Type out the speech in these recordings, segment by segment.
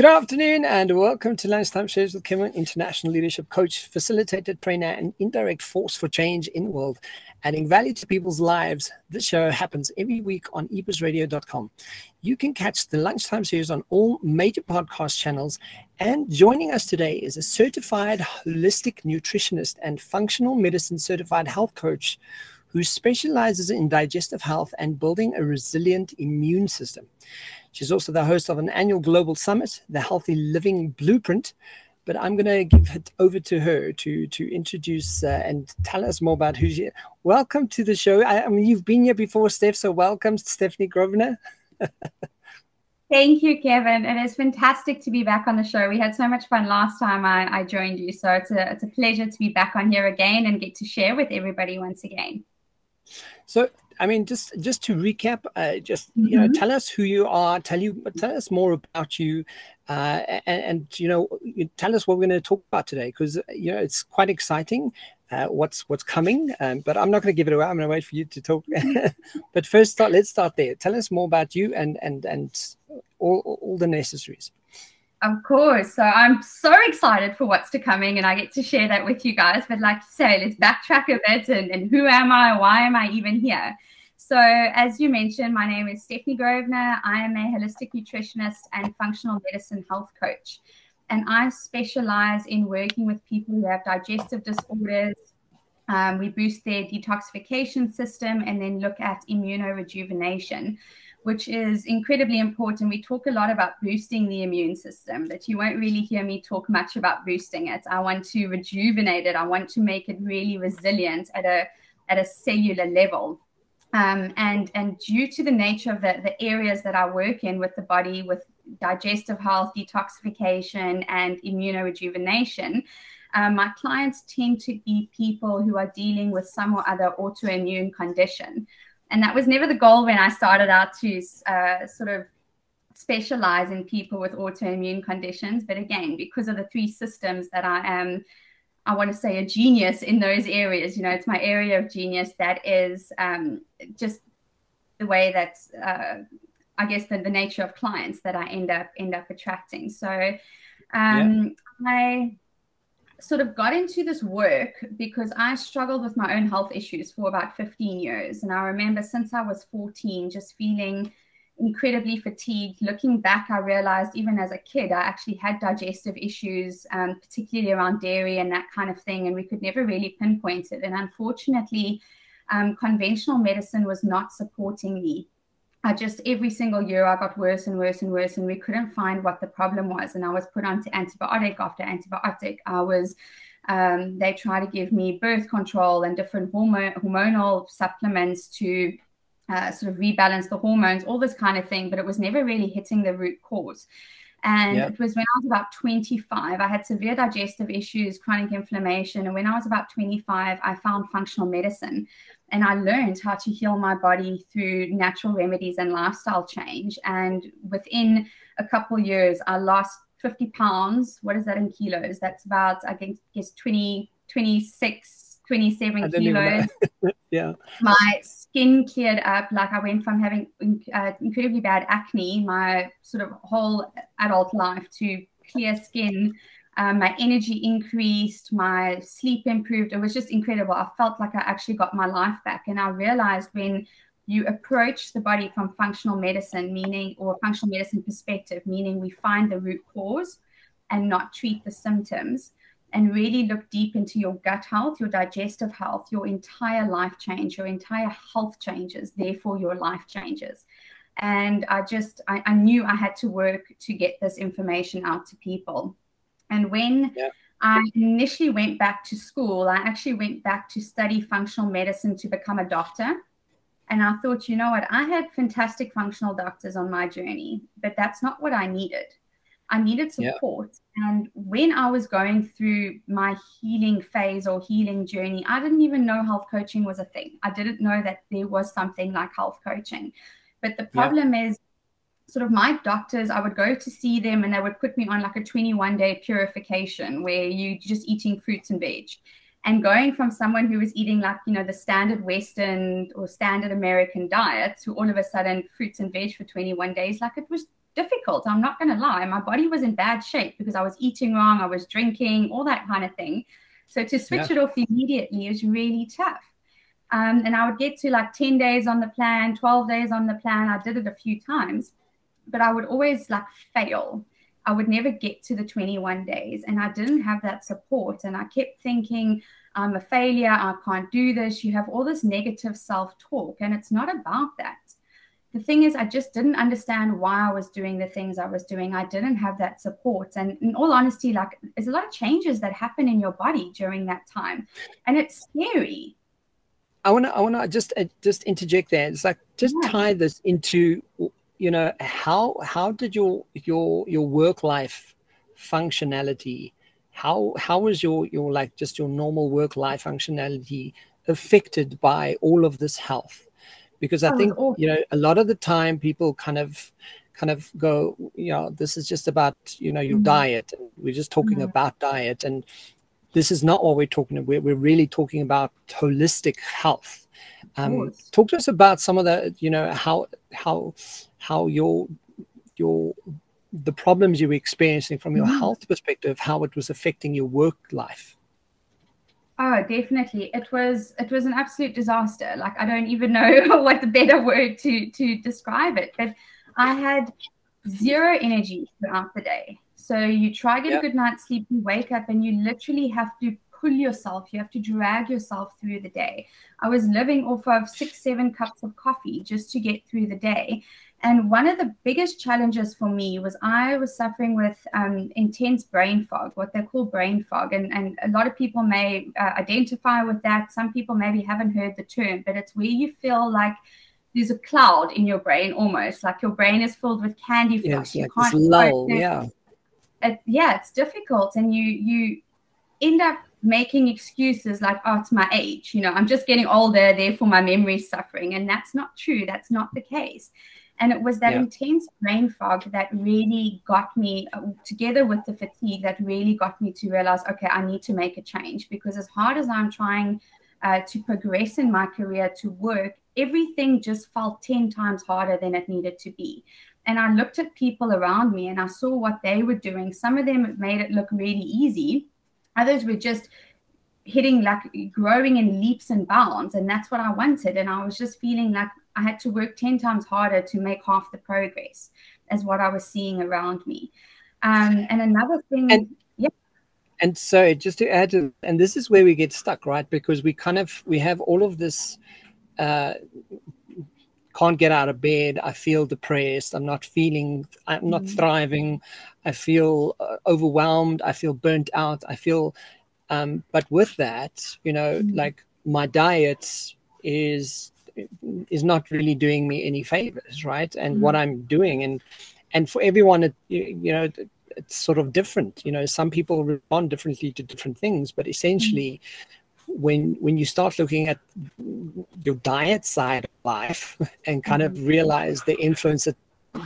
Good afternoon and welcome to Lunchtime Series with Kim, international leadership coach, facilitated trainer, and indirect force for change in the world, adding value to people's lives. This show happens every week on ebusradio.com. You can catch the Lunchtime Series on all major podcast channels. And joining us today is a certified holistic nutritionist and functional medicine certified health coach who specializes in digestive health and building a resilient immune system. She's also the host of an annual global summit, the Healthy Living Blueprint. But I'm going to give it over to her to to introduce uh, and tell us more about who she. Is. Welcome to the show. I, I mean, you've been here before, Steph. So welcome, Stephanie Grosvenor. Thank you, Kevin. It is fantastic to be back on the show. We had so much fun last time I, I joined you. So it's a, it's a pleasure to be back on here again and get to share with everybody once again. So, I mean, just just to recap, uh, just you know, mm-hmm. tell us who you are. Tell you, tell us more about you, uh, and, and, you know, tell us what we're going to talk about today because you know it's quite exciting. Uh, what's what's coming? Um, but I'm not going to give it away. I'm going to wait for you to talk. but first, start, let's start there. Tell us more about you and and and all all the necessaries. Of course. So I'm so excited for what's to coming and I get to share that with you guys. But like you say, let's backtrack a bit and, and who am I? Why am I even here? So, as you mentioned, my name is Stephanie Grosvenor. I am a holistic nutritionist and functional medicine health coach. And I specialize in working with people who have digestive disorders. Um, we boost their detoxification system and then look at immunorejuvenation which is incredibly important. We talk a lot about boosting the immune system, but you won't really hear me talk much about boosting it. I want to rejuvenate it. I want to make it really resilient at a at a cellular level. Um, and and due to the nature of the, the areas that I work in with the body, with digestive health, detoxification, and immunorejuvenation, um, my clients tend to be people who are dealing with some or other autoimmune condition. And that was never the goal when I started out to uh, sort of specialize in people with autoimmune conditions. But again, because of the three systems that I am, I want to say a genius in those areas. You know, it's my area of genius that is um, just the way that uh, I guess the, the nature of clients that I end up end up attracting. So um, yeah. I sort of got into this work because I struggled with my own health issues for about 15 years. And I remember since I was 14, just feeling incredibly fatigued. Looking back, I realized even as a kid, I actually had digestive issues, um, particularly around dairy and that kind of thing. And we could never really pinpoint it. And unfortunately, um, conventional medicine was not supporting me I just every single year I got worse and worse and worse, and we couldn't find what the problem was. And I was put onto antibiotic after antibiotic. I was um, they try to give me birth control and different hormonal supplements to uh, sort of rebalance the hormones, all this kind of thing, but it was never really hitting the root cause. And yep. it was when I was about 25, I had severe digestive issues, chronic inflammation. And when I was about 25, I found functional medicine and I learned how to heal my body through natural remedies and lifestyle change. And within a couple years, I lost 50 pounds. What is that in kilos? That's about, I guess, 20, 26, 27 kilos. yeah. My skin cleared up. Like I went from having uh, incredibly bad acne my sort of whole adult life to clear skin um, my energy increased, my sleep improved. It was just incredible. I felt like I actually got my life back. And I realized when you approach the body from functional medicine, meaning, or functional medicine perspective, meaning we find the root cause and not treat the symptoms, and really look deep into your gut health, your digestive health, your entire life change, your entire health changes, therefore, your life changes. And I just, I, I knew I had to work to get this information out to people. And when yeah. I initially went back to school, I actually went back to study functional medicine to become a doctor. And I thought, you know what? I had fantastic functional doctors on my journey, but that's not what I needed. I needed support. Yeah. And when I was going through my healing phase or healing journey, I didn't even know health coaching was a thing. I didn't know that there was something like health coaching. But the problem yeah. is, sort of my doctors, I would go to see them and they would put me on like a 21 day purification where you're just eating fruits and veg. And going from someone who was eating like, you know, the standard Western or standard American diet to all of a sudden fruits and veg for 21 days, like it was difficult. I'm not going to lie. My body was in bad shape because I was eating wrong, I was drinking, all that kind of thing. So to switch yeah. it off immediately is really tough. Um, and I would get to like 10 days on the plan, 12 days on the plan. I did it a few times, but I would always like fail. I would never get to the 21 days. And I didn't have that support. And I kept thinking, I'm a failure. I can't do this. You have all this negative self talk. And it's not about that. The thing is, I just didn't understand why I was doing the things I was doing. I didn't have that support. And in all honesty, like there's a lot of changes that happen in your body during that time. And it's scary. I want to I want to just uh, just interject there. It's like just yeah. tie this into you know how how did your your your work life functionality how how was your your like just your normal work life functionality affected by all of this health because i think you know a lot of the time people kind of kind of go you know this is just about you know your mm-hmm. diet and we're just talking mm-hmm. about diet and this is not what we're talking about we're, we're really talking about holistic health um, talk to us about some of the you know how how how your your the problems you were experiencing from your mm-hmm. health perspective, how it was affecting your work life. Oh, definitely. It was it was an absolute disaster. Like I don't even know what the better word to to describe it. But I had zero energy throughout the day. So you try get yep. a good night's sleep, you wake up and you literally have to pull yourself, you have to drag yourself through the day. I was living off of six, seven cups of coffee just to get through the day. And one of the biggest challenges for me was I was suffering with um, intense brain fog, what they call brain fog. And, and a lot of people may uh, identify with that. Some people maybe haven't heard the term, but it's where you feel like there's a cloud in your brain almost, like your brain is filled with candy you like can't lull, yeah. It, yeah, it's difficult. And you, you end up making excuses like, oh, it's my age. You know, I'm just getting older, therefore my memory's suffering. And that's not true. That's not the case. And it was that yeah. intense brain fog that really got me, uh, together with the fatigue, that really got me to realize, okay, I need to make a change. Because as hard as I'm trying uh, to progress in my career to work, everything just felt 10 times harder than it needed to be. And I looked at people around me and I saw what they were doing. Some of them made it look really easy, others were just hitting like growing in leaps and bounds and that's what i wanted and i was just feeling like I had to work 10 times harder to make half the progress as what I was seeing around me. Um, and another thing, and, yeah. And so just to add to, and this is where we get stuck, right? Because we kind of, we have all of this, uh, can't get out of bed. I feel depressed. I'm not feeling, I'm not mm-hmm. thriving. I feel uh, overwhelmed. I feel burnt out. I feel, um, but with that, you know, mm-hmm. like my diet is is not really doing me any favors right and mm-hmm. what i'm doing and and for everyone it, you know it's sort of different you know some people respond differently to different things but essentially mm-hmm. when when you start looking at your diet side of life and kind of realize the influence that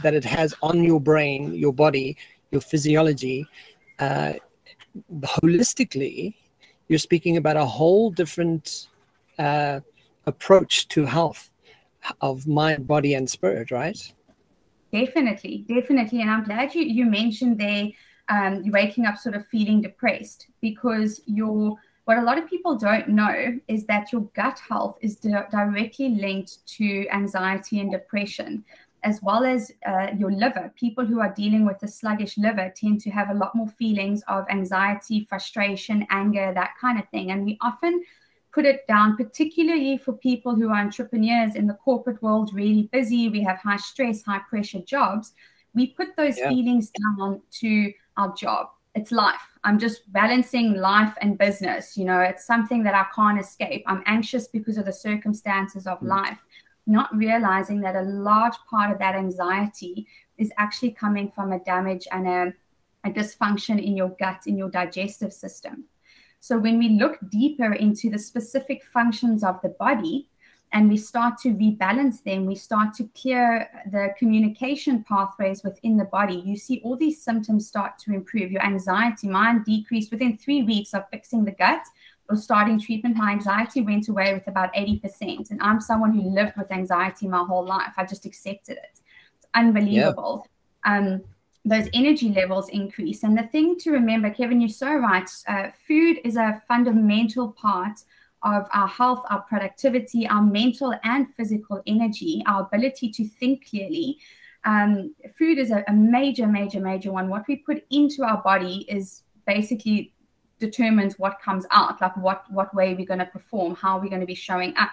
that it has on your brain your body your physiology uh, holistically you're speaking about a whole different uh, approach to health of mind, body, and spirit, right? Definitely, definitely. And I'm glad you, you mentioned there um, waking up sort of feeling depressed because your what a lot of people don't know is that your gut health is di- directly linked to anxiety and depression, as well as uh, your liver. People who are dealing with a sluggish liver tend to have a lot more feelings of anxiety, frustration, anger, that kind of thing. And we often put it down, particularly for people who are entrepreneurs in the corporate world, really busy. We have high stress, high pressure jobs. We put those yeah. feelings down to our job. It's life. I'm just balancing life and business. You know, it's something that I can't escape. I'm anxious because of the circumstances of mm. life, not realizing that a large part of that anxiety is actually coming from a damage and a, a dysfunction in your gut, in your digestive system. So when we look deeper into the specific functions of the body and we start to rebalance them, we start to clear the communication pathways within the body, you see all these symptoms start to improve. Your anxiety, mine decreased within three weeks of fixing the gut or starting treatment. My anxiety went away with about 80%. And I'm someone who lived with anxiety my whole life. I just accepted it. It's unbelievable. Yeah. um, those energy levels increase. And the thing to remember, Kevin, you're so right. Uh, food is a fundamental part of our health, our productivity, our mental and physical energy, our ability to think clearly. Um, food is a, a major, major, major one. What we put into our body is basically determines what comes out, like what what way we're going to perform, how we're going to be showing up.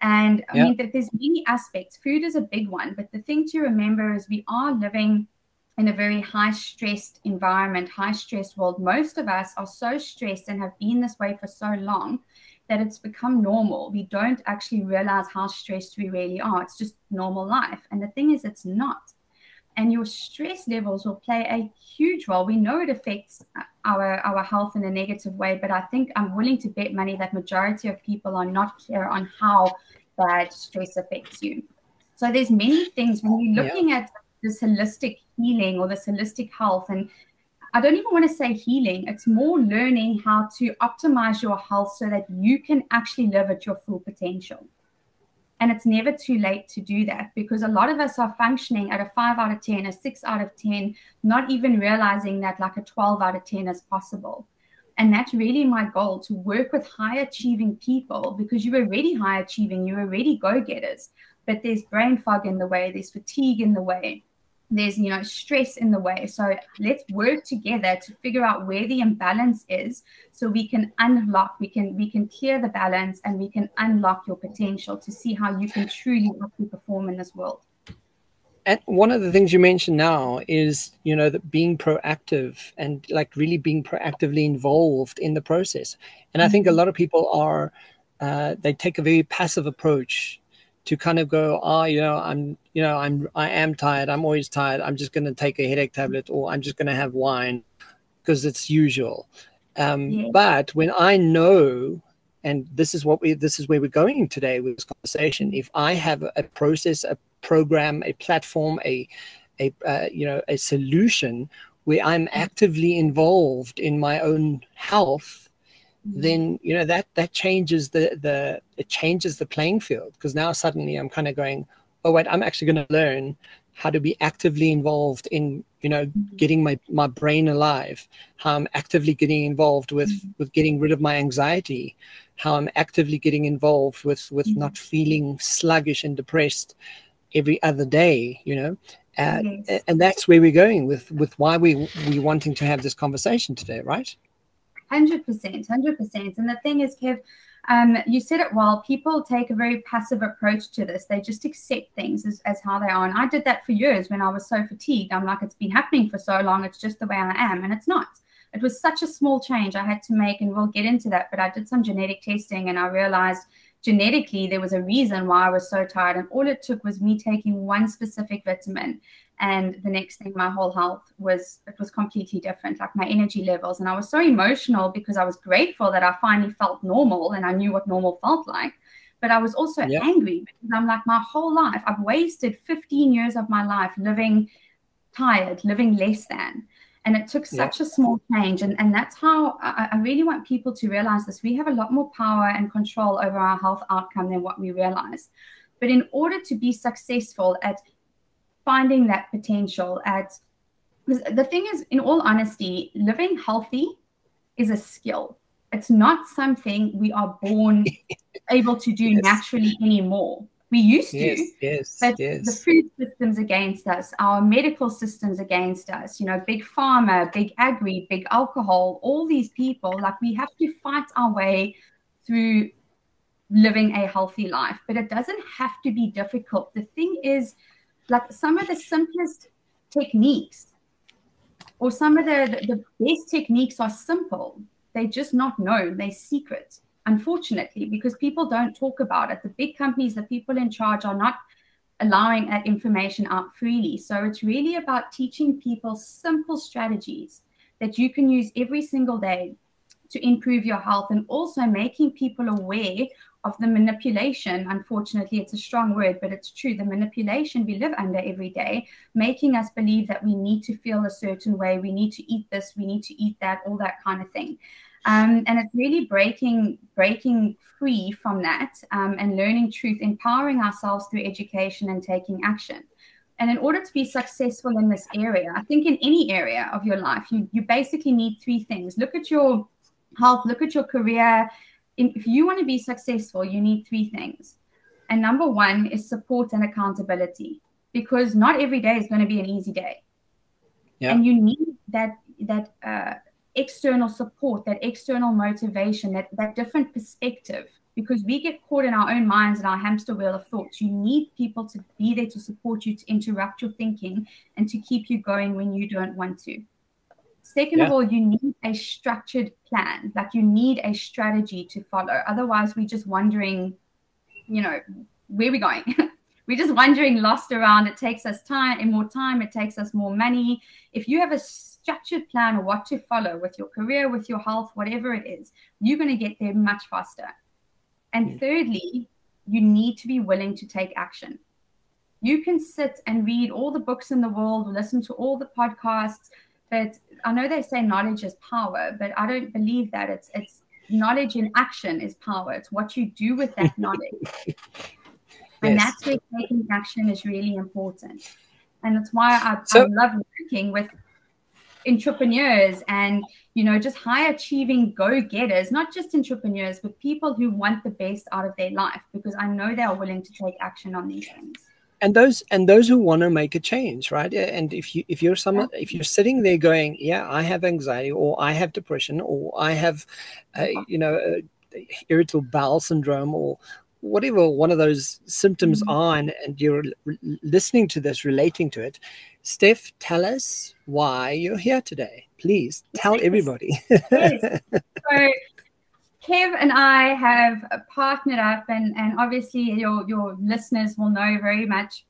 And I mean, that there's many aspects. Food is a big one, but the thing to remember is we are living in a very high stressed environment, high stressed world. Most of us are so stressed and have been this way for so long that it's become normal. We don't actually realize how stressed we really are. It's just normal life. And the thing is, it's not. And your stress levels will play a huge role. We know it affects our, our health in a negative way, but I think I'm willing to bet money that majority of people are not clear on how bad stress affects you. So there's many things when you're looking yeah. at this holistic healing or this holistic health and I don't even want to say healing. It's more learning how to optimize your health so that you can actually live at your full potential. And it's never too late to do that because a lot of us are functioning at a five out of 10, a six out of 10, not even realizing that like a 12 out of 10 is possible. And that's really my goal to work with high achieving people because you're already high achieving, you're already go getters, but there's brain fog in the way, there's fatigue in the way there's you know stress in the way so let's work together to figure out where the imbalance is so we can unlock we can we can clear the balance and we can unlock your potential to see how you can truly perform in this world and one of the things you mentioned now is you know that being proactive and like really being proactively involved in the process and mm-hmm. i think a mm-hmm. lot of people are uh, they take a very passive approach to kind of go, oh, you know, I'm, you know, I'm, I am tired. I'm always tired. I'm just going to take a headache tablet, or I'm just going to have wine, because it's usual. Um, yeah. But when I know, and this is what we, this is where we're going today with this conversation. If I have a process, a program, a platform, a, a, uh, you know, a solution where I'm actively involved in my own health then you know that that changes the the it changes the playing field because now suddenly i'm kind of going oh wait i'm actually going to learn how to be actively involved in you know mm-hmm. getting my my brain alive how i'm actively getting involved with mm-hmm. with getting rid of my anxiety how i'm actively getting involved with with mm-hmm. not feeling sluggish and depressed every other day you know uh, yes. and that's where we're going with with why we we wanting to have this conversation today right 100%, 100%. And the thing is, Kev, um, you said it well. People take a very passive approach to this. They just accept things as, as how they are. And I did that for years when I was so fatigued. I'm like, it's been happening for so long. It's just the way I am. And it's not. It was such a small change I had to make. And we'll get into that. But I did some genetic testing and I realized genetically there was a reason why I was so tired. And all it took was me taking one specific vitamin and the next thing my whole health was it was completely different like my energy levels and i was so emotional because i was grateful that i finally felt normal and i knew what normal felt like but i was also yep. angry because i'm like my whole life i've wasted 15 years of my life living tired living less than and it took such a small change. And, and that's how I, I really want people to realize this. We have a lot more power and control over our health outcome than what we realize. But in order to be successful at finding that potential at the thing is in all honesty living healthy is a skill. It's not something we are born able to do yes. naturally anymore we used to yes, yes, but yes. the food systems against us our medical systems against us you know big pharma big agri big alcohol all these people like we have to fight our way through living a healthy life but it doesn't have to be difficult the thing is like some of the simplest techniques or some of the, the, the best techniques are simple. They're just not known, they're secret, unfortunately, because people don't talk about it. The big companies, the people in charge are not allowing that information out freely. So it's really about teaching people simple strategies that you can use every single day to improve your health and also making people aware of the manipulation. Unfortunately, it's a strong word, but it's true. The manipulation we live under every day, making us believe that we need to feel a certain way, we need to eat this, we need to eat that, all that kind of thing. Um, and it's really breaking breaking free from that um, and learning truth, empowering ourselves through education and taking action. And in order to be successful in this area, I think in any area of your life, you, you basically need three things. Look at your health, look at your career. If you want to be successful, you need three things. And number one is support and accountability because not every day is going to be an easy day. Yeah. And you need that that uh, external support, that external motivation, that that different perspective because we get caught in our own minds and our hamster wheel of thoughts. You need people to be there to support you, to interrupt your thinking, and to keep you going when you don't want to. Second yeah. of all, you need a structured plan. Like you need a strategy to follow. Otherwise, we're just wondering, you know, where are we going? we're just wandering lost around. It takes us time and more time. It takes us more money. If you have a structured plan of what to follow with your career, with your health, whatever it is, you're going to get there much faster. And thirdly, you need to be willing to take action. You can sit and read all the books in the world, listen to all the podcasts, but I know they say knowledge is power, but I don't believe that. It's it's knowledge in action is power. It's what you do with that knowledge. Yes. And that's where taking action is really important. And that's why I, so, I love working with entrepreneurs and you know just high achieving go-getters not just entrepreneurs but people who want the best out of their life because i know they are willing to take action on these things and those and those who want to make a change right and if you if you're someone if you're sitting there going yeah i have anxiety or i have depression or i have uh, you know uh, irritable bowel syndrome or whatever one of those symptoms mm-hmm. are and, and you're listening to this relating to it steph tell us why you're here today please tell everybody yes. so kev and i have partnered up and and obviously your your listeners will know very much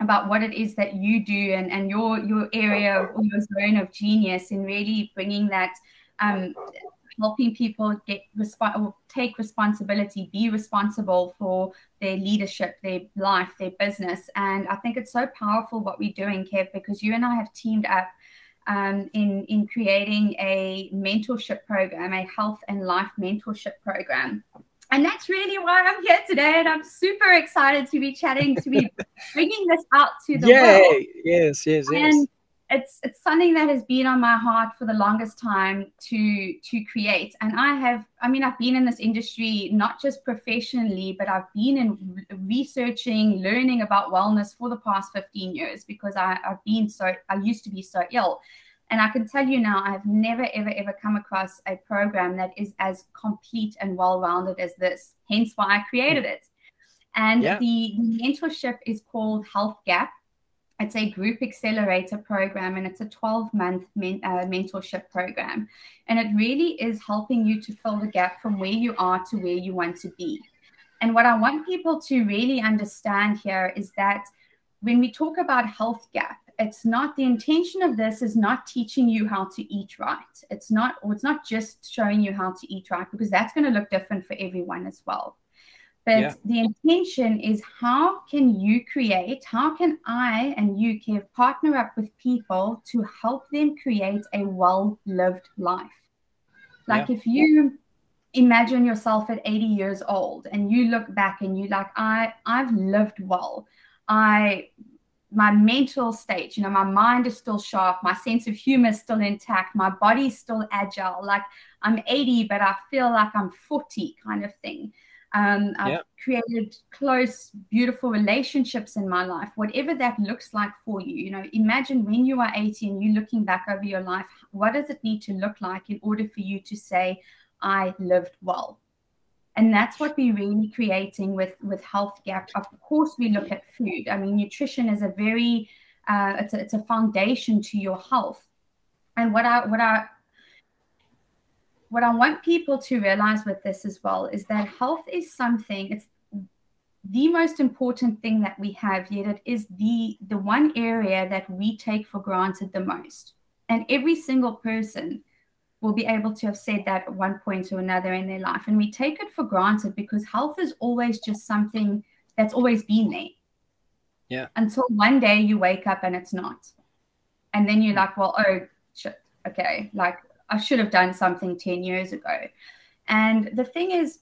about what it is that you do and and your your area or your zone of genius in really bringing that um helping people get resp- take responsibility, be responsible for their leadership, their life, their business. And I think it's so powerful what we're doing, Kev, because you and I have teamed up um, in in creating a mentorship program, a health and life mentorship program. And that's really why I'm here today. And I'm super excited to be chatting, to be bringing this out to the Yay. world. Yes, yes, yes. And it's it's something that has been on my heart for the longest time to to create. And i have i mean i've been in this industry not just professionally but i've been in researching learning about wellness for the past 15 years because I, i've been so i used to be so ill. And i can tell you now i've never ever ever come across a program that is as complete and well-rounded as this hence why i created hmm. it. And yeah. the, the mentorship is called health gap it's a group accelerator program and it's a 12 month men, uh, mentorship program. And it really is helping you to fill the gap from where you are to where you want to be. And what I want people to really understand here is that when we talk about health gap, it's not the intention of this is not teaching you how to eat right. It's not, or it's not just showing you how to eat right because that's going to look different for everyone as well. But yeah. the intention is how can you create, how can I and you can partner up with people to help them create a well lived life? Like yeah. if you imagine yourself at 80 years old and you look back and you like, I, I've lived well. I my mental state, you know, my mind is still sharp, my sense of humor is still intact, my body's still agile. Like I'm 80, but I feel like I'm 40 kind of thing. Um, I've yep. created close, beautiful relationships in my life, whatever that looks like for you. You know, imagine when you are 80 and you're looking back over your life, what does it need to look like in order for you to say, I lived well? And that's what we're really creating with, with Health Gap. Of course, we look at food. I mean, nutrition is a very, uh, it's, a, it's a foundation to your health. And what I, what I what I want people to realize with this as well is that health is something, it's the most important thing that we have, yet it is the the one area that we take for granted the most. And every single person will be able to have said that at one point or another in their life. And we take it for granted because health is always just something that's always been there. Yeah. Until one day you wake up and it's not. And then you're hmm. like, well, oh shit, okay. Like I should have done something 10 years ago. And the thing is,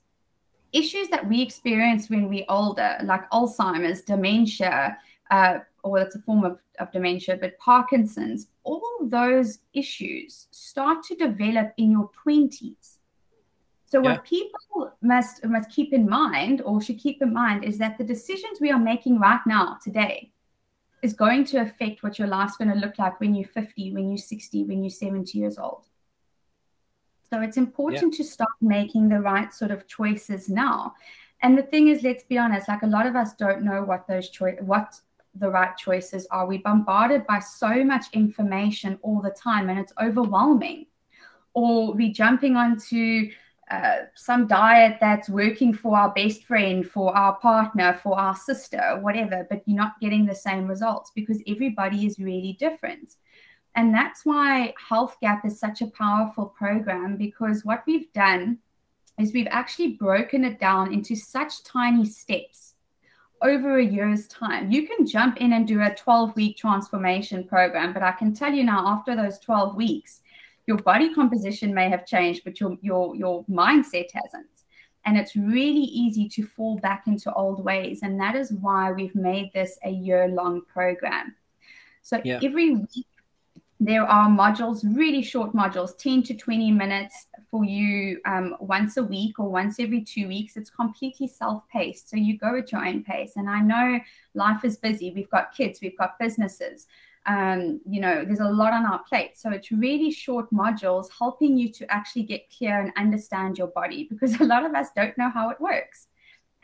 issues that we experience when we're older, like Alzheimer's, dementia, uh, or it's a form of, of dementia, but Parkinson's, all those issues start to develop in your 20s. So yeah. what people must must keep in mind or should keep in mind is that the decisions we are making right now today is going to affect what your life's going to look like when you're 50, when you're 60, when you're 70 years old. So it's important yeah. to start making the right sort of choices now. And the thing is, let's be honest, like a lot of us don't know what those choice what the right choices are. We're bombarded by so much information all the time and it's overwhelming. Or we jumping onto uh, some diet that's working for our best friend, for our partner, for our sister, whatever, but you're not getting the same results because everybody is really different. And that's why Health Gap is such a powerful program because what we've done is we've actually broken it down into such tiny steps over a year's time. You can jump in and do a 12 week transformation program, but I can tell you now, after those 12 weeks, your body composition may have changed, but your your your mindset hasn't. And it's really easy to fall back into old ways. And that is why we've made this a year-long program. So yeah. every week there are modules, really short modules, 10 to 20 minutes for you um, once a week or once every two weeks. It's completely self paced. So you go at your own pace. And I know life is busy. We've got kids, we've got businesses um, you know, there's a lot on our plate. So it's really short modules helping you to actually get clear and understand your body because a lot of us don't know how it works.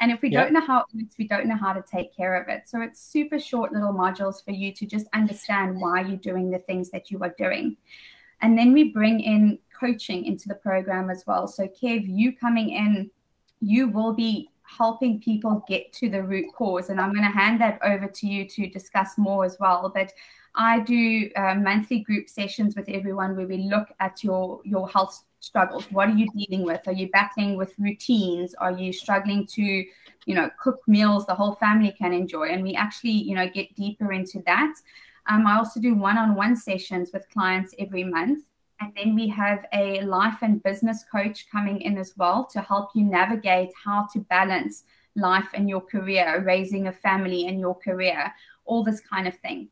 And if we yep. don't know how it works, we don't know how to take care of it. So it's super short little modules for you to just understand why you're doing the things that you are doing. And then we bring in coaching into the program as well. So, Kev, you coming in, you will be helping people get to the root cause. And I'm going to hand that over to you to discuss more as well. But I do uh, monthly group sessions with everyone where we look at your your health struggles. What are you dealing with? Are you battling with routines? Are you struggling to, you know, cook meals the whole family can enjoy? And we actually, you know, get deeper into that. Um, I also do one-on-one sessions with clients every month. And then we have a life and business coach coming in as well to help you navigate how to balance life and your career, raising a family and your career, all this kind of thing.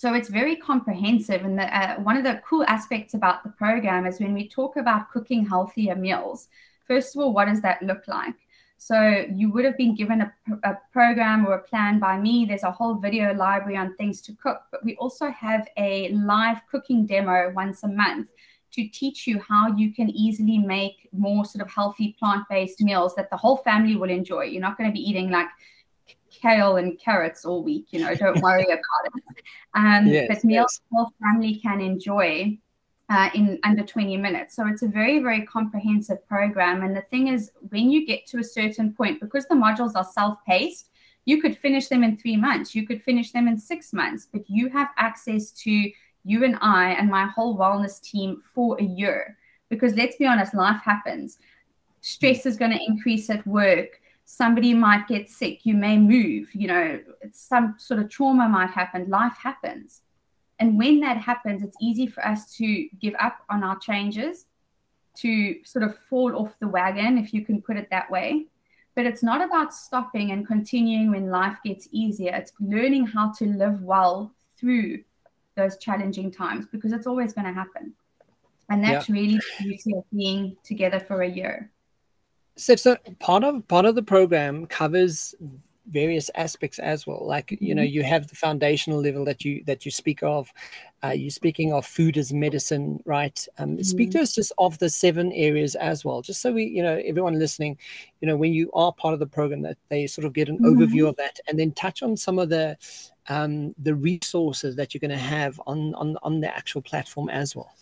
So it's very comprehensive. And the, uh, one of the cool aspects about the program is when we talk about cooking healthier meals, first of all, what does that look like? So you would have been given a, a, program or a plan by me. There's a whole video library on things to cook, but we also have a live cooking demo once a month to teach you how you can easily make more sort of healthy plant-based meals that the whole family will enjoy. You're not going to be eating like kale and carrots all week. You know, don't worry about it. Um, yes, but meals yes. whole family can enjoy uh, in under 20 minutes. So it's a very, very comprehensive program. And the thing is, when you get to a certain point, because the modules are self-paced, you could finish them in three months. You could finish them in six months, but you have access to you and I and my whole wellness team for a year. Because let's be honest, life happens. Stress is going to increase at work somebody might get sick you may move you know some sort of trauma might happen life happens. And when that happens it's easy for us to give up on our changes to sort of fall off the wagon if you can put it that way. But it's not about stopping and continuing when life gets easier. It's learning how to live well through those challenging times because it's always going to happen. And that's yeah. really the beauty of being together for a year so, so part of part of the program covers various aspects as well like you know mm-hmm. you have the foundational level that you that you speak of uh, you're speaking of food as medicine right um, mm-hmm. speak to us just of the seven areas as well just so we you know everyone listening you know when you are part of the program that they sort of get an mm-hmm. overview of that and then touch on some of the um, the resources that you're going to have on on on the actual platform as well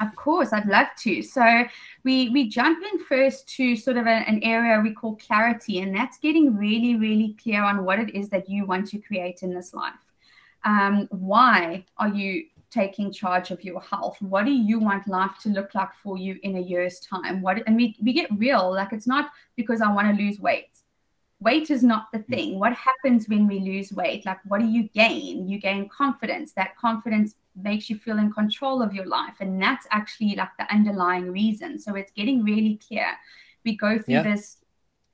of course, I'd love to. So we we jump in first to sort of a, an area we call clarity, and that's getting really, really clear on what it is that you want to create in this life. Um, why are you taking charge of your health? What do you want life to look like for you in a year's time? What and we, we get real, like it's not because I want to lose weight weight is not the thing. What happens when we lose weight? Like, what do you gain? You gain confidence. That confidence makes you feel in control of your life. And that's actually like the underlying reason. So it's getting really clear. We go through yeah. this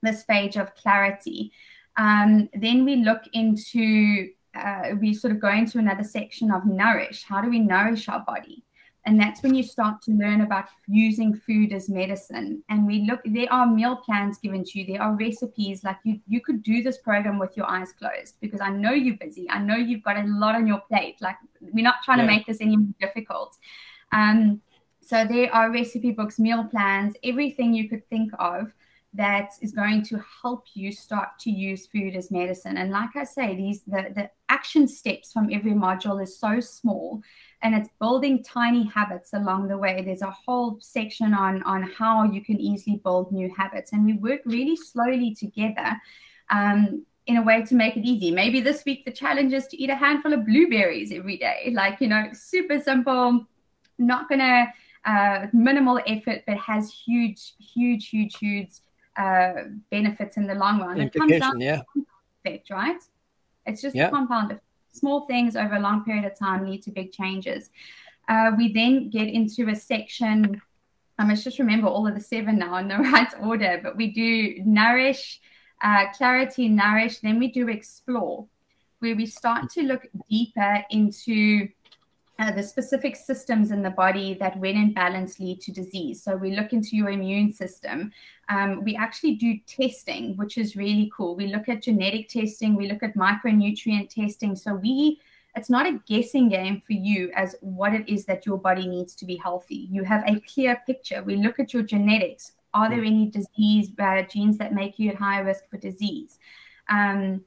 this phase of clarity. Um, then we look into uh, we sort of go into another section of nourish. How do we nourish our body? And that's when you start to learn about using food as medicine. And we look, there are meal plans given to you, there are recipes. Like you, you could do this program with your eyes closed because I know you're busy. I know you've got a lot on your plate. Like we're not trying yeah. to make this any more difficult. Um, so there are recipe books, meal plans, everything you could think of that is going to help you start to use food as medicine. And like I say, these the, the action steps from every module is so small and it's building tiny habits along the way. There's a whole section on, on how you can easily build new habits. And we work really slowly together. Um, in a way to make it easy. Maybe this week the challenge is to eat a handful of blueberries every day. Like, you know, super simple, not gonna uh, minimal effort, but has huge, huge, huge, huge uh, benefits in the long run. It comes down yeah. effect, right? It's just yeah. a compound effect. Small things over a long period of time lead to big changes. Uh, we then get into a section. I must just remember all of the seven now in the right order, but we do nourish, uh, clarity, nourish. Then we do explore, where we start to look deeper into uh, the specific systems in the body that, when in balance, lead to disease. So we look into your immune system. Um, we actually do testing, which is really cool. We look at genetic testing, we look at micronutrient testing. So we it's not a guessing game for you as what it is that your body needs to be healthy. You have a clear picture. We look at your genetics. Are there any disease uh, genes that make you at higher risk for disease? Um,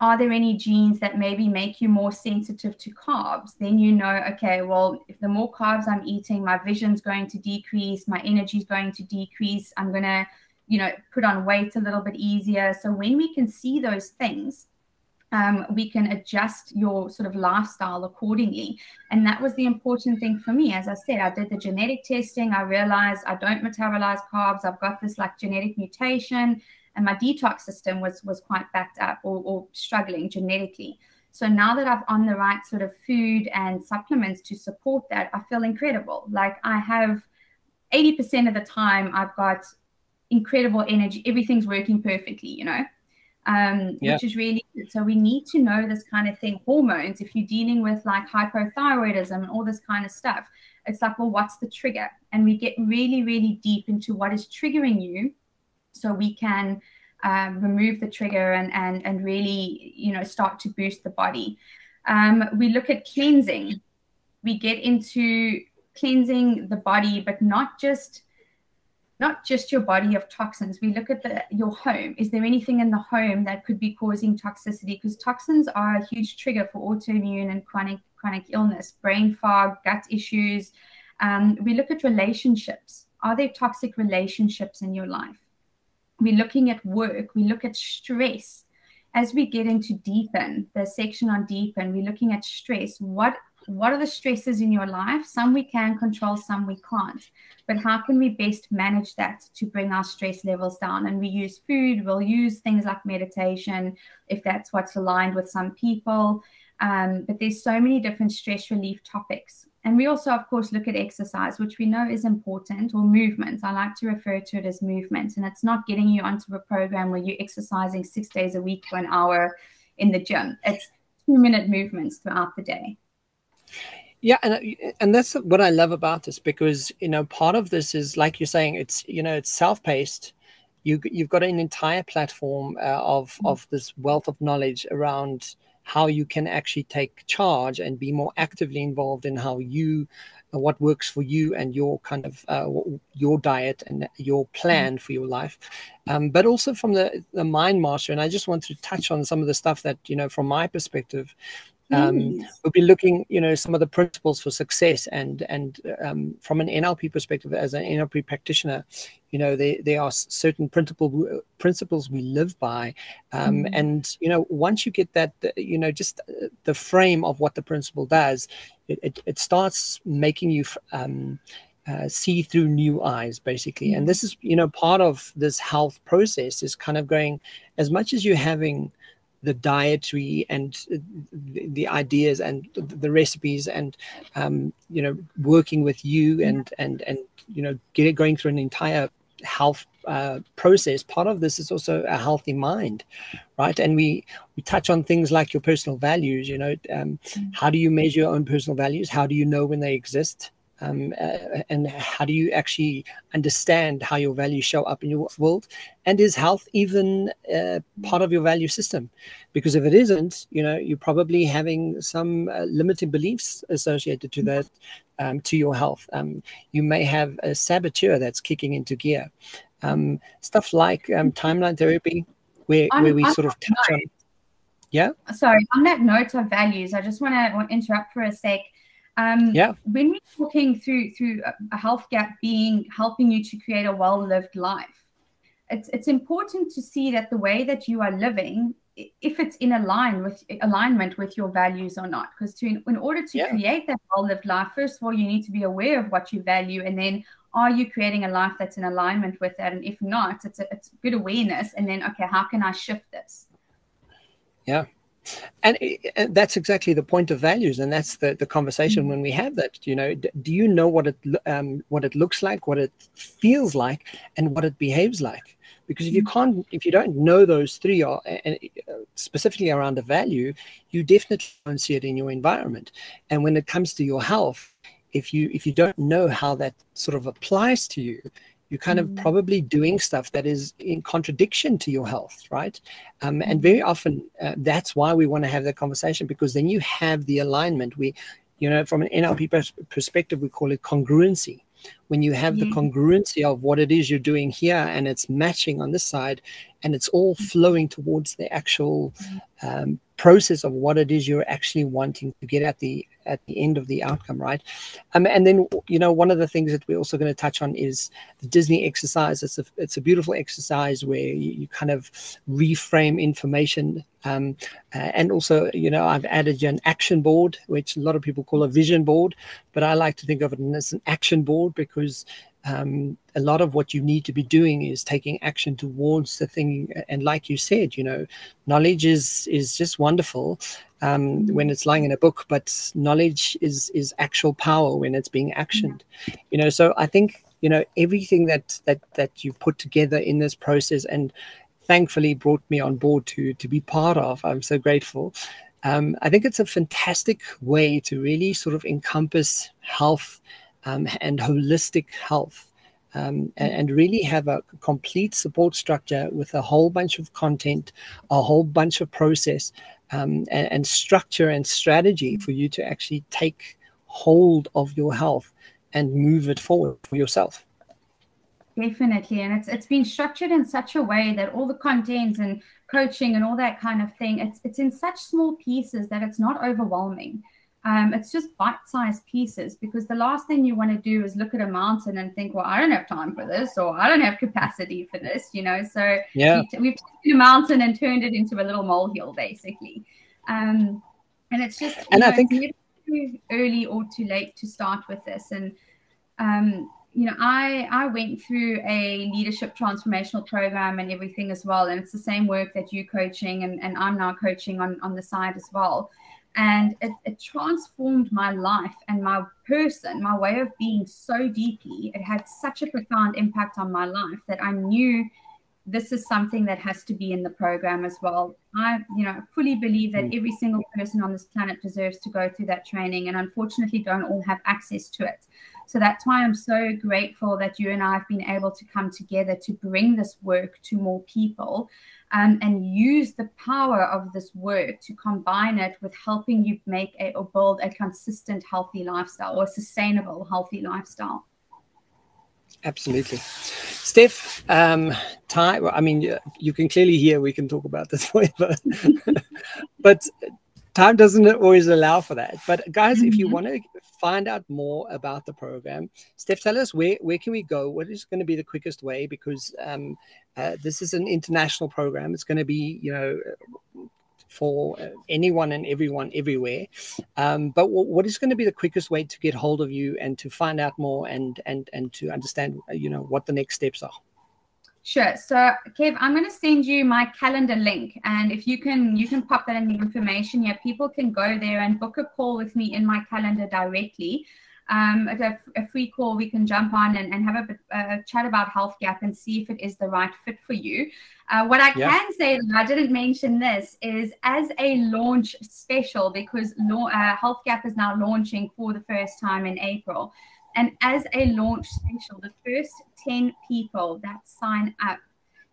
are there any genes that maybe make you more sensitive to carbs? Then you know, okay, well, if the more carbs I'm eating, my vision's going to decrease, my energy's going to decrease, I'm going to, you know, put on weight a little bit easier. So when we can see those things, um, we can adjust your sort of lifestyle accordingly. And that was the important thing for me. As I said, I did the genetic testing. I realized I don't metabolize carbs. I've got this like genetic mutation and my detox system was was quite backed up or, or struggling genetically. So now that I've on the right sort of food and supplements to support that, I feel incredible. Like I have 80% of the time I've got incredible energy. Everything's working perfectly, you know. Um, yeah. which is really good. So we need to know this kind of thing. Hormones, if you're dealing with like hypothyroidism and all this kind of stuff, it's like, well, what's the trigger? And we get really, really deep into what is triggering you so we can um, remove the trigger and, and, and really, you know, start to boost the body. Um, we look at cleansing. We get into cleansing the body, but not just not just your body of toxins. We look at the your home. Is there anything in the home that could be causing toxicity? Because toxins are a huge trigger for autoimmune and chronic chronic illness, brain fog, gut issues. Um, we look at relationships. Are there toxic relationships in your life? We're looking at work, we look at stress. As we get into deepen, the section on deepen, we're looking at stress. What what are the stresses in your life? Some we can control, some we can't. But how can we best manage that to bring our stress levels down? And we use food, we'll use things like meditation, if that's what's aligned with some people. Um, but there's so many different stress relief topics. And we also, of course, look at exercise, which we know is important, or movement. I like to refer to it as movement. And it's not getting you onto a program where you're exercising six days a week for an hour in the gym. It's two minute movements throughout the day. Yeah, and and that's what I love about this because you know part of this is like you're saying it's you know it's self paced. You you've got an entire platform uh, of mm-hmm. of this wealth of knowledge around how you can actually take charge and be more actively involved in how you uh, what works for you and your kind of uh, your diet and your plan for your life. Um, but also from the the mind master and i just want to touch on some of the stuff that you know from my perspective um, mm. we'll be looking you know some of the principles for success and and um, from an nlp perspective as an nlp practitioner you know there, there are certain principle principles we live by um, mm. and you know once you get that you know just uh, the frame of what the principle does it, it, it starts making you um, uh, see through new eyes basically and mm. this is you know part of this health process is kind of going as much as you're having the dietary and the, the ideas and the, the recipes and um, you know working with you and and and you know get, going through an entire health uh, process, part of this is also a healthy mind, right? And we we touch on things like your personal values. You know, um, mm. how do you measure your own personal values? How do you know when they exist? Um, uh, and how do you actually understand how your values show up in your world? And is health even uh, part of your value system? Because if it isn't, you know, you're probably having some uh, limiting beliefs associated to that, um, to your health. Um, you may have a saboteur that's kicking into gear. Um, stuff like um, timeline therapy, where, where we sort of touch on. Yeah. Sorry, on that note of values, I just want to interrupt for a sec. Um, yeah. When we're talking through through a health gap being helping you to create a well lived life, it's it's important to see that the way that you are living, if it's in align with alignment with your values or not. Because to in order to yeah. create that well lived life, first of all, you need to be aware of what you value, and then are you creating a life that's in alignment with that? And if not, it's a, it's good awareness, and then okay, how can I shift this? Yeah, and, and, that's exactly the point of values and that's the, the conversation mm-hmm. when we have that you know do you know what it um, what it looks like what it feels like and what it behaves like because if you mm-hmm. can't if you don't know those three or and uh, specifically around the value you definitely don't see it in your environment and when it comes to your health if you if you don't know how that sort of applies to you you're kind of mm. probably doing stuff that is in contradiction to your health right um, and very mm-hmm. often uh, that's why we want to have that conversation because then you have the alignment we you know from an nlp pers- perspective we call it congruency when you have the congruency of what it is you're doing here and it's matching on this side and it's all flowing towards the actual um, process of what it is you're actually wanting to get at the at the end of the outcome right? Um, and then you know one of the things that we're also going to touch on is the disney exercise. It's a it's a beautiful exercise where you, you kind of reframe information um, uh, and also you know i've added an action board which a lot of people call a vision board but i like to think of it as an action board because um, a lot of what you need to be doing is taking action towards the thing. And like you said you know knowledge is is just wonderful um, when it's lying in a book but knowledge is is actual power when it's being actioned. You know so i think you know everything that that that you put together in this process and thankfully brought me on board to to be part of i'm so grateful. Um, i think it's a fantastic way to really sort of encompass health um, and holistic health. Um, and, and, really have a complete support structure with a whole bunch of content, a whole bunch of process, um, and, and, structure and strategy for you to actually take hold of your health and move it forward for yourself. Definitely, and it's it's been structured in such a way that all the content and coaching and all that kind of thing, it's it's in such small pieces that it's not overwhelming. Um, it's just bite-sized pieces because the last thing you want to do is look at a mountain and think, well, I don't have time for this, or I don't have capacity for this, you know. So yeah, we, have taken a mountain and turned it into a little molehill, basically. Um, and it's just and know, I think too early or too late to start with this. And um, you know, I I went through a leadership transformational program and everything as well, and it's the same work that you coaching and, and I'm now coaching on on the side as well and it, it, transformed my life and my person my way of being so deeply. It had such a profound impact on my life that i knew this is something that has to be in the program as well. I you know fully believe that mm. every single person on this planet deserves to go through that training and unfortunately don't all have access to it so that's why i'm so grateful that you and i have been able to come together to bring this work to more people um, and use the power of this work to combine it with helping you make a, or build a consistent healthy lifestyle or sustainable healthy lifestyle. Absolutely. Steph, um, time, I mean, you can clearly hear we can talk about this forever, but time doesn't always allow for that. But guys, if you mm-hmm. want to find out more about the program, Steph, tell us where where can we go? What is going to be the quickest way? Because um, uh, this is an international program. It's going to be, you know, for anyone and everyone everywhere. Um, but w- what is going to be the quickest way to get hold of you and to find out more and and and to understand, you know, what the next steps are? Sure. So, Kev, I'm going to send you my calendar link, and if you can, you can pop that in the information. Yeah, people can go there and book a call with me in my calendar directly. um, a, a, free call we can jump on and, and have a, a, chat about Health Gap and see if it is the right fit for you. Uh, what I yeah. can say, that I didn't mention this, is as a launch special because uh, Health Gap is now launching for the first time in April. And as a launch special, the first 10 people that sign up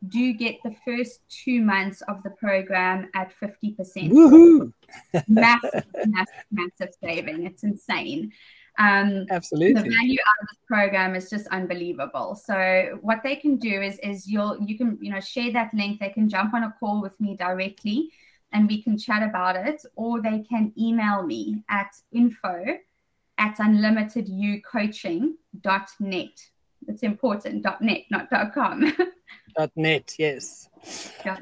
do get the first two months of the program at 50%. Woohoo! massive, massive, massive saving. It's insane. Um, Absolutely. The value out of this program is just unbelievable. So what they can do is is you'll you can you know share that link. They can jump on a call with me directly, and we can chat about it, or they can email me at info at unlimitedyoucoaching.net. It's important. Dot .net, not dot .com. Dot .net, yes.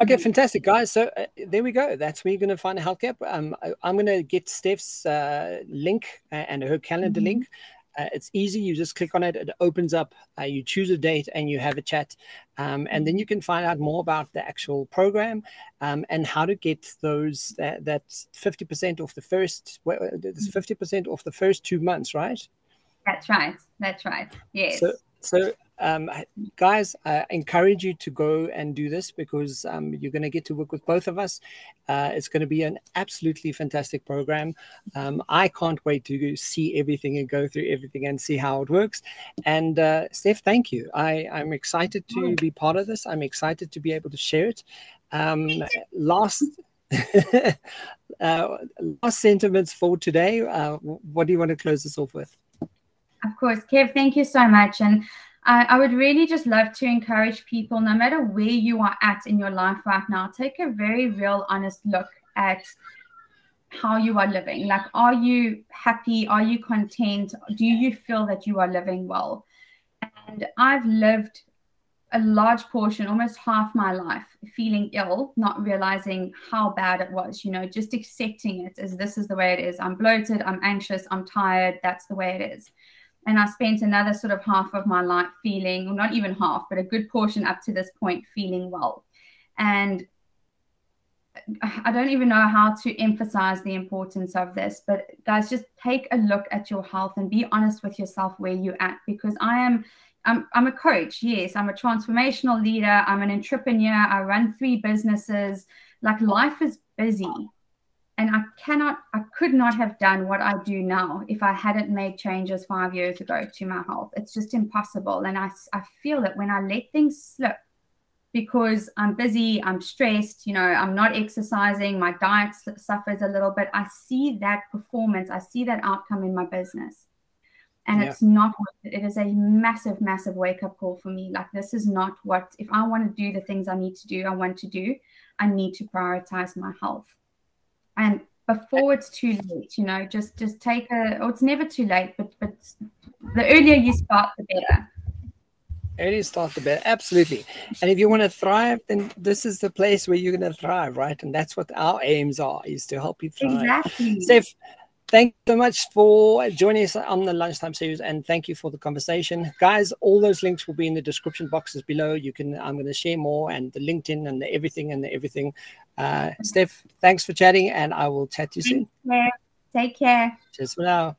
Okay, fantastic, guys. So uh, there we go. That's where you're going to find a health gap. Um, I, am going to get Steph's uh, link and her calendar mm-hmm. link. Uh, it's easy. You just click on it. It opens up. Uh, you choose a date and you have a chat. Um, and then you can find out more about the actual program um, and how to get those that, that 50% off the first, well, uh, 50% mm-hmm. off the first two months, right? That's right. That's right. Yes. So, so um, guys, I encourage you to go and do this because um, you're going to get to work with both of us. Uh, it's going to be an absolutely fantastic program. Um, I can't wait to see everything and go through everything and see how it works. And uh, Steph, thank you. I, I'm excited to be part of this. I'm excited to be able to share it. Um, last. uh, last sentiments for today. Uh, what do you want to close this off with? Of course, Kev, thank you so much. And I, I would really just love to encourage people, no matter where you are at in your life right now, take a very real, honest look at how you are living. Like, are you happy? Are you content? Do you feel that you are living well? And I've lived a large portion, almost half my life, feeling ill, not realizing how bad it was, you know, just accepting it as this is the way it is. I'm bloated, I'm anxious, I'm tired, that's the way it is. And I spent another sort of half of my life feeling, well, not even half, but a good portion up to this point feeling well. And I don't even know how to emphasize the importance of this, but guys, just take a look at your health and be honest with yourself where you're at because I am. I'm, I'm a coach, yes. I'm a transformational leader. I'm an entrepreneur. I run three businesses. Like life is busy and I cannot, I could not have done what I do now if I hadn't made changes five years ago to my health. It's just impossible. And I, I feel that when I let things slip because I'm busy, I'm stressed, you know, I'm not exercising, my diet suffers a little bit, I see that performance, I see that outcome in my business. And yeah. it's not, it is a massive, massive wake up call for me. Like, this is not what, if I want to do the things I need to do, I want to do, I need to prioritize my health and before it's too late you know just just take a oh it's never too late but but the earlier you start the better earlier start the better absolutely and if you want to thrive then this is the place where you're going to thrive right and that's what our aims are is to help you thrive exactly Steph, Thank you so much for joining us on the Lunchtime Series, and thank you for the conversation, guys. All those links will be in the description boxes below. You can I'm going to share more and the LinkedIn and the everything and the everything. Uh, Steph, thanks for chatting, and I will chat to you soon. Take care. Cheers for now.